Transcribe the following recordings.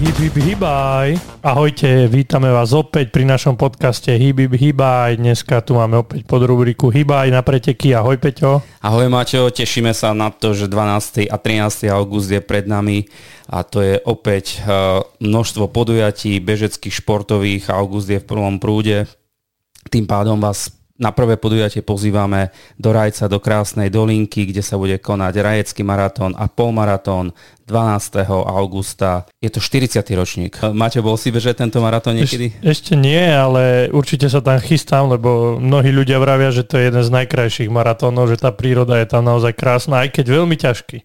Hip, hip, hibaj. Ahojte, vítame vás opäť pri našom podcaste Hip, hip, hibaj. Dneska tu máme opäť pod rubriku Hibaj na preteky. Ahoj Peťo. Ahoj Maťo, tešíme sa na to, že 12. a 13. august je pred nami a to je opäť eh, množstvo podujatí bežeckých športových. August je v prvom prúde. Tým pádom vás na prvé podujatie pozývame do Rajca, do Krásnej Dolinky, kde sa bude konať Rajecký maratón a polmaratón 12. augusta. Je to 40. ročník. Maťo, bol si bežať tento maratón niekedy? Eš, ešte nie, ale určite sa tam chystám, lebo mnohí ľudia vravia, že to je jeden z najkrajších maratónov, že tá príroda je tam naozaj krásna, aj keď veľmi ťažký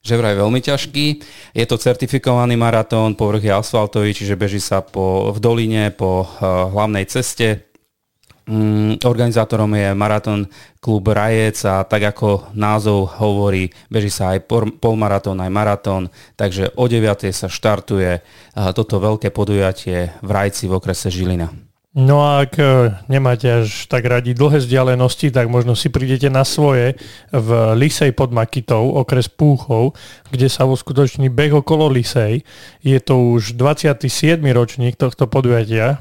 že vraj veľmi ťažký. Je to certifikovaný maratón, povrch je asfaltový, čiže beží sa po, v doline po uh, hlavnej ceste. Mm, organizátorom je Marathon klub Rajec a tak ako názov hovorí, beží sa aj polmaratón, aj maratón, takže o 9. sa štartuje toto veľké podujatie v Rajci v okrese Žilina. No a ak e, nemáte až tak radi dlhé vzdialenosti, tak možno si prídete na svoje v Lisej pod Makitou, okres Púchov, kde sa uskutoční beh okolo Lisej. Je to už 27. ročník tohto podujatia.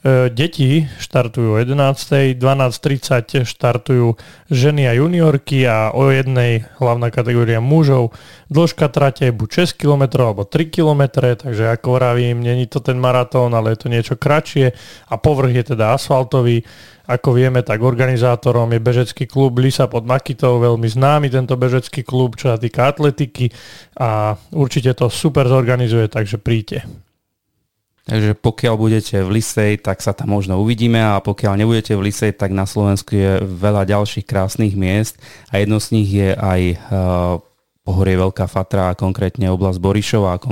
E, deti štartujú o 11. 12.30 štartujú ženy a juniorky a o jednej hlavná kategória mužov. Dĺžka trate je buď 6 km alebo 3 km, takže ako vravím, není to ten maratón, ale je to niečo kratšie a povrch je teda asfaltový. Ako vieme, tak organizátorom je bežecký klub Lisa pod Makitou, veľmi známy tento bežecký klub, čo sa týka atletiky a určite to super zorganizuje, takže príďte. Takže pokiaľ budete v Lisej, tak sa tam možno uvidíme a pokiaľ nebudete v Lisej, tak na Slovensku je veľa ďalších krásnych miest a jedno z nich je aj uh, pohorie Veľká Fatra a konkrétne oblasť Borišova a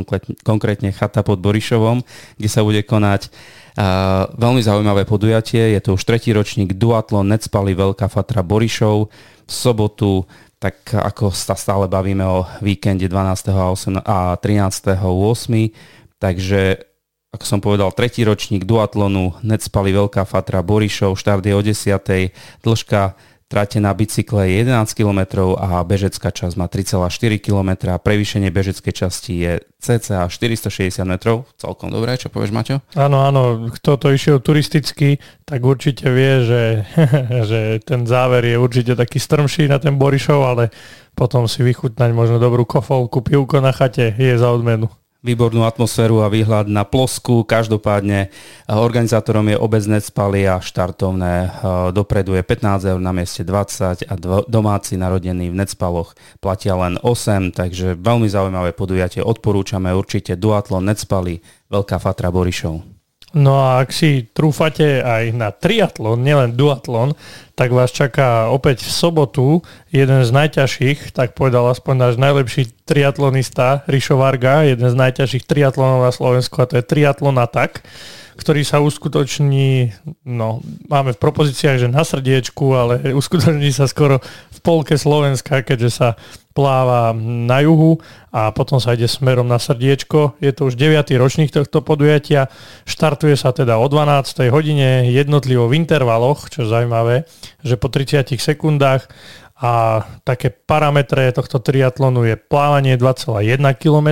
konkrétne, chata pod Borišovom, kde sa bude konať uh, veľmi zaujímavé podujatie. Je to už tretí ročník Duatlon Necpali Veľká Fatra Borišov v sobotu tak ako sa stále bavíme o víkende 12. a, 8, a 13. 8. Takže ako som povedal, tretí ročník duatlonu, Necpali Veľká Fatra, Borišov, štart je o 10. Dĺžka trate na bicykle je 11 km a bežecká časť má 3,4 km. Prevýšenie bežeckej časti je cca 460 metrov. Celkom dobré, čo povieš, Maťo? Áno, áno. Kto to išiel turisticky, tak určite vie, že, že ten záver je určite taký strmší na ten Borišov, ale potom si vychutnať možno dobrú kofovku, pivko na chate je za odmenu výbornú atmosféru a výhľad na plosku. Každopádne eh, organizátorom je obec Necpali a štartovné eh, dopredu je 15 eur na mieste 20 a domáci narodení v Necpaloch platia len 8, takže veľmi zaujímavé podujatie. Odporúčame určite Duatlon Necpali, Veľká Fatra Borišov. No a ak si trúfate aj na triatlon, nielen duatlon, tak vás čaká opäť v sobotu jeden z najťažších, tak povedal aspoň náš najlepší triatlonista Rišo Varga, jeden z najťažších triatlonov na Slovensku a to je triatlon Atak ktorý sa uskutoční, no máme v propozíciách, že na srdiečku, ale uskutoční sa skoro v polke Slovenska, keďže sa pláva na juhu a potom sa ide smerom na srdiečko. Je to už 9. ročník tohto podujatia. Štartuje sa teda o 12. hodine jednotlivo v intervaloch, čo je zaujímavé, že po 30 sekundách a také parametre tohto triatlonu je plávanie 2,1 km,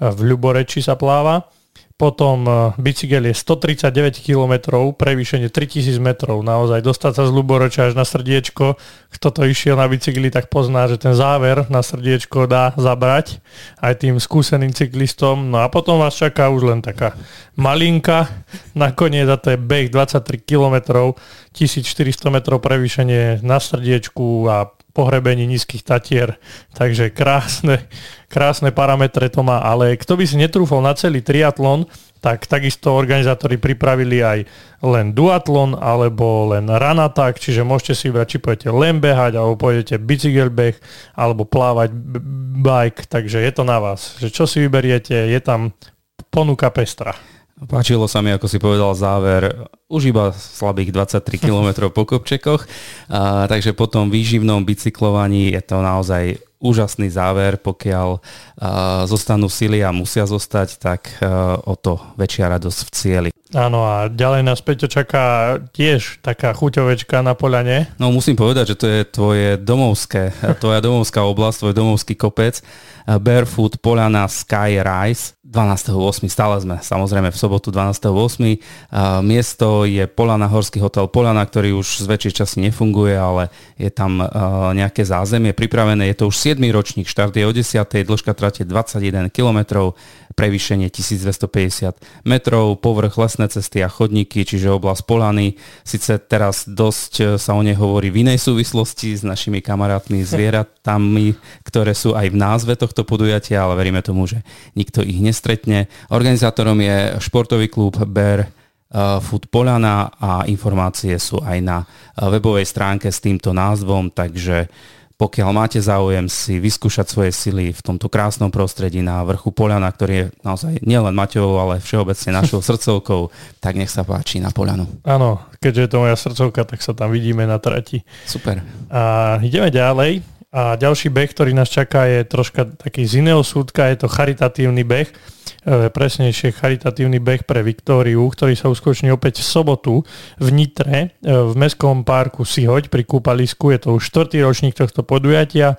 v Ľuboreči sa pláva, potom e, bicykel je 139 km, prevýšenie 3000 metrov. Naozaj dostať sa z Luboroča až na srdiečko. Kto to išiel na bicykli, tak pozná, že ten záver na srdiečko dá zabrať aj tým skúseným cyklistom. No a potom vás čaká už len taká malinka. Nakoniec a to je beh 23 km, 1400 metrov prevýšenie na srdiečku a pohrebení nízkych tatier. Takže krásne, krásne parametre to má. Ale kto by si netrúfol na celý triatlon, tak takisto organizátori pripravili aj len duatlon alebo len ranatak, čiže môžete si vybrať, či pôjdete len behať, alebo pôjdete bicycle beh, alebo plávať b- bike, takže je to na vás. Že čo si vyberiete, je tam ponuka pestra. Páčilo sa mi, ako si povedal záver, už iba slabých 23 km po kopčekoch, a, takže po tom výživnom bicyklovaní je to naozaj úžasný záver, pokiaľ a, zostanú sily a musia zostať, tak a, o to väčšia radosť v cieli. Áno a ďalej nás Peťo čaká tiež taká chuťovečka na poľane. No musím povedať, že to je tvoje domovské, tvoja domovská oblasť, tvoj domovský kopec. Barefoot Poľana Sky Rise 12.8. Stále sme samozrejme v sobotu 12.8. Miesto je Polana, Horský hotel Polana, ktorý už z väčšej časti nefunguje, ale je tam nejaké zázemie pripravené. Je to už 7. ročník, štart je o 10. dĺžka trate 21 km, prevýšenie 1250 metrov, povrch lesné cesty a chodníky, čiže oblasť Polany. Sice teraz dosť e, sa o nej hovorí v inej súvislosti s našimi kamarátmi zvieratami, ktoré sú aj v názve tohto podujatia, ale veríme tomu, že nikto ich nestretne. Organizátorom je športový klub Bear e, Food Polana a informácie sú aj na e, webovej stránke s týmto názvom, takže pokiaľ máte záujem si vyskúšať svoje sily v tomto krásnom prostredí na vrchu Poliana, ktorý je naozaj nielen Maťovou, ale všeobecne našou srdcovkou, tak nech sa páči na Polianu. Áno, keďže je to moja srdcovka, tak sa tam vidíme na trati. Super. A ideme ďalej. A ďalší beh, ktorý nás čaká, je troška taký z iného súdka, je to charitatívny beh, presnejšie charitatívny beh pre Viktóriu, ktorý sa uskutoční opäť v sobotu v Nitre, e, v Mestskom parku Sihoď pri kúpalisku. Je to už štvrtý ročník tohto podujatia.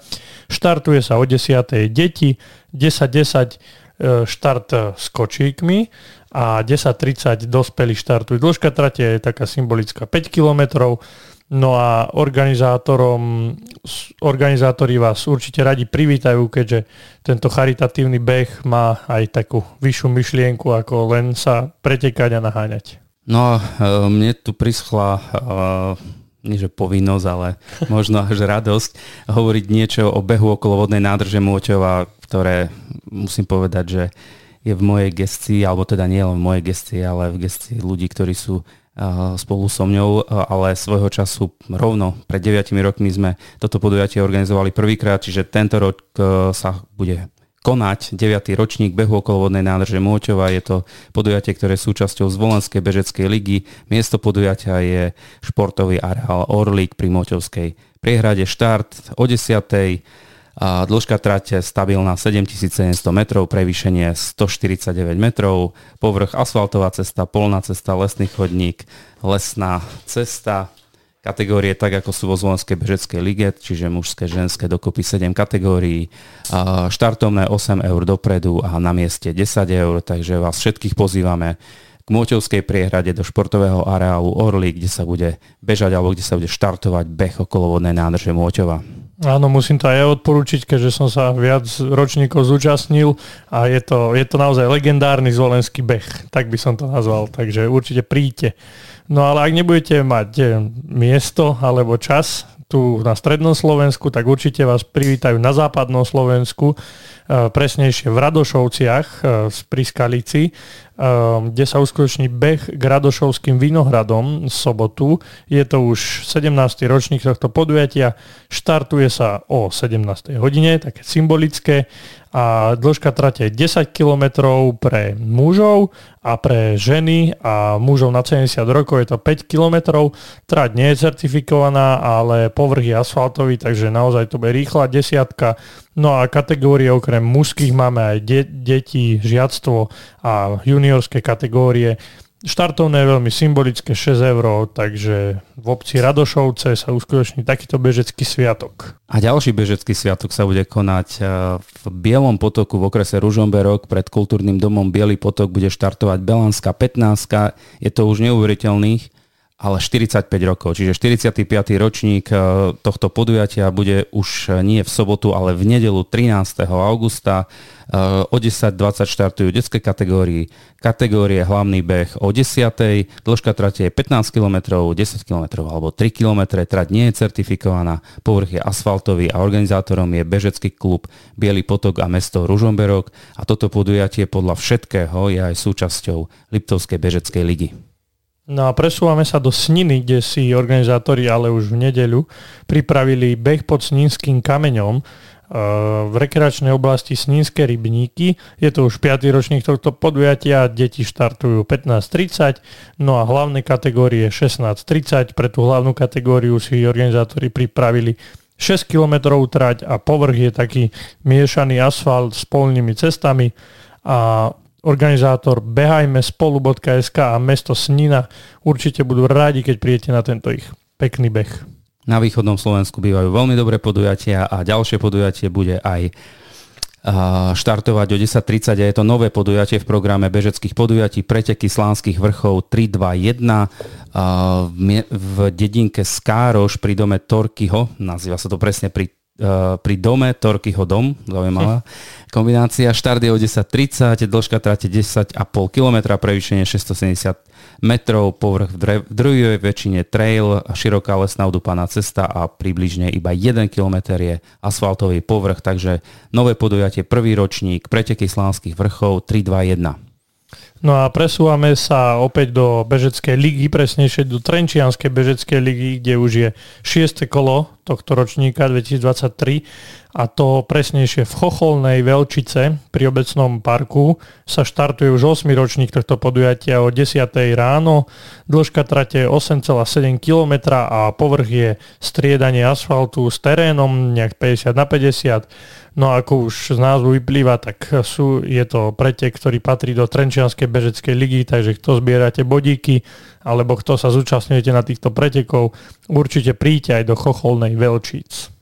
Štartuje sa o 10. deti, 10.10 e, štart s kočíkmi a 10.30 dospelí štartujú. Dĺžka trate je taká symbolická 5 kilometrov No a organizátorom, organizátori vás určite radi privítajú, keďže tento charitatívny beh má aj takú vyššiu myšlienku, ako len sa pretekať a naháňať. No e, mne tu prischla uh, nie že povinnosť, ale možno až radosť hovoriť niečo o behu okolo vodnej nádrže Môťova, ktoré musím povedať, že je v mojej gestii, alebo teda nie len v mojej gestii, ale v gestii ľudí, ktorí sú spolu so mňou, ale svojho času rovno pred 9 rokmi sme toto podujatie organizovali prvýkrát, čiže tento rok e, sa bude konať 9. ročník behu okolo vodnej nádrže Môťova. Je to podujatie, ktoré je súčasťou Zvolenskej bežeckej ligy. Miesto podujatia je športový areál Orlík pri Môťovskej priehrade. Štart o 10. A dĺžka trate stabilná 7700 metrov, prevýšenie 149 metrov, povrch asfaltová cesta, polná cesta, lesný chodník, lesná cesta, kategórie tak, ako sú vo Zvolenskej bežeckej lige, čiže mužské, ženské, dokopy 7 kategórií, štartovné 8 eur dopredu a na mieste 10 eur, takže vás všetkých pozývame k Môťovskej priehrade do športového areálu Orly, kde sa bude bežať alebo kde sa bude štartovať beh okolo vodnej nádrže Môťova. Áno, musím to aj odporučiť, keďže som sa viac ročníkov zúčastnil a je to, je to naozaj legendárny zvolenský beh, tak by som to nazval, takže určite príďte. No ale ak nebudete mať eh, miesto alebo čas tu na strednom Slovensku, tak určite vás privítajú na západnom Slovensku, eh, presnejšie v Radošovciach z eh, Priskalici Ehm, kde sa uskutoční beh k Radošovským vinohradom v sobotu. Je to už 17. ročník tohto podujatia. Štartuje sa o 17. hodine, také symbolické a dĺžka trate je 10 km pre mužov a pre ženy a mužov na 70 rokov je to 5 km. Trať nie je certifikovaná, ale povrch je asfaltový, takže naozaj to bude rýchla desiatka. No a kategórie okrem mužských máme aj de- deti, žiactvo a juniorské kategórie. Štartovné je veľmi symbolické 6 eur, takže v obci Radošovce sa uskutoční takýto bežecký sviatok. A ďalší bežecký sviatok sa bude konať e, v Bielom potoku v okrese Ružomberok pred kultúrnym domom Bielý potok bude štartovať Belanská 15. Je to už neuveriteľných ale 45 rokov, čiže 45. ročník e, tohto podujatia bude už nie v sobotu, ale v nedelu 13. augusta. E, o 10.20 štartujú detské kategórii, kategórie hlavný beh o 10. Dĺžka trate je 15 km, 10 km alebo 3 km. Trať nie je certifikovaná, povrch je asfaltový a organizátorom je bežecký klub Bielý potok a mesto Ružomberok a toto podujatie podľa všetkého je aj súčasťou Liptovskej bežeckej ligy. No a presúvame sa do Sniny, kde si organizátori ale už v nedeľu pripravili beh pod Sninským kameňom v rekreačnej oblasti Snínske rybníky. Je to už 5. ročník tohto podujatia, deti štartujú 15.30, no a hlavné kategórie 16.30. Pre tú hlavnú kategóriu si organizátori pripravili 6 km trať a povrch je taký miešaný asfalt s polnými cestami a organizátor behajme spolu.sk a mesto Snina určite budú rádi, keď príjete na tento ich pekný beh. Na východnom Slovensku bývajú veľmi dobré podujatia a ďalšie podujatie bude aj štartovať o 10.30 a je to nové podujatie v programe bežeckých podujatí preteky slánskych vrchov 321 v dedinke Skároš pri dome Torkyho, nazýva sa to presne pri pri dome Torkyho dom, zaujímavá kombinácia. Štart je o 10.30, dĺžka trate 10,5 km, prevýšenie 670 metrov, povrch v druhej väčšine trail, široká lesná udupaná cesta a približne iba 1 km je asfaltový povrch, takže nové podujatie, prvý ročník, preteky slánskych vrchov 321. No a presúvame sa opäť do bežeckej ligy, presnejšie do Trenčianskej bežeckej ligy, kde už je 6. kolo tohto ročníka 2023 a to presnejšie v Chocholnej Velčice pri obecnom parku sa štartuje už 8. ročník tohto podujatia o 10. ráno. Dĺžka trate 8,7 km a povrch je striedanie asfaltu s terénom nejak 50 na 50 No ako už z názvu vyplýva, tak sú, je to pretek, ktorý patrí do Trenčianskej bežeckej ligy, takže kto zbierate bodíky, alebo kto sa zúčastňujete na týchto pretekov, určite príďte aj do Chocholnej Velčíc.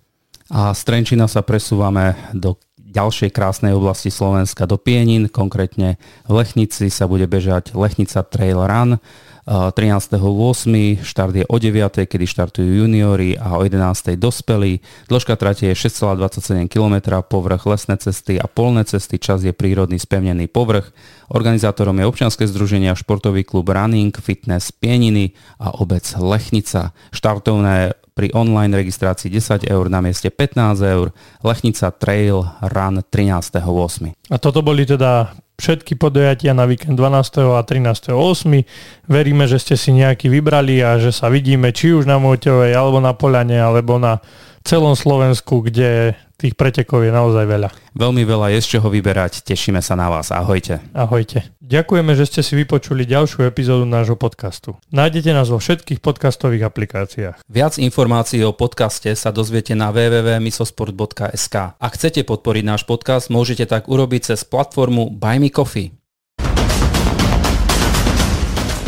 A z Trenčina sa presúvame do ďalšej krásnej oblasti Slovenska do Pienin, konkrétne v Lechnici sa bude bežať Lechnica Trail Run. 13.8. štart je o 9. kedy štartujú juniori a o 11. dospelí. Dĺžka trate je 6,27 km, povrch lesné cesty a polné cesty, čas je prírodný spevnený povrch. Organizátorom je občianske združenia športový klub Running, Fitness Pieniny a obec Lechnica. Štartovné pri online registrácii 10 eur na mieste 15 eur, Lechnica Trail Run 13.8. A toto boli teda všetky podujatia na víkend 12. a 13. 8. Veríme, že ste si nejaký vybrali a že sa vidíme či už na Moťovej, alebo na Poľane, alebo na celom Slovensku, kde tých pretekov je naozaj veľa. Veľmi veľa je z čoho vyberať. Tešíme sa na vás. Ahojte. Ahojte. Ďakujeme, že ste si vypočuli ďalšiu epizódu nášho podcastu. Nájdete nás vo všetkých podcastových aplikáciách. Viac informácií o podcaste sa dozviete na www.misosport.sk. Ak chcete podporiť náš podcast, môžete tak urobiť cez platformu Buy Me Coffee.